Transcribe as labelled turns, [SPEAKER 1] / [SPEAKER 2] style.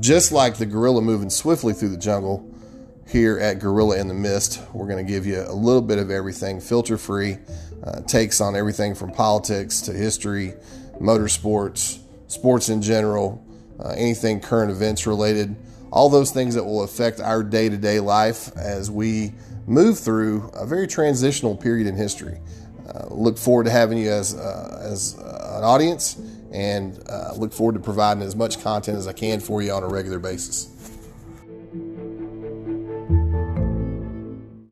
[SPEAKER 1] just like the gorilla moving swiftly through the jungle, here at Gorilla in the Mist, we're going to give you a little bit of everything filter free, uh, takes on everything from politics to history, motorsports, sports in general, uh, anything current events related, all those things that will affect our day to day life as we move through a very transitional period in history. Uh, look forward to having you as, uh, as uh, an audience and uh, look forward to providing as much content as I can for you on a regular basis.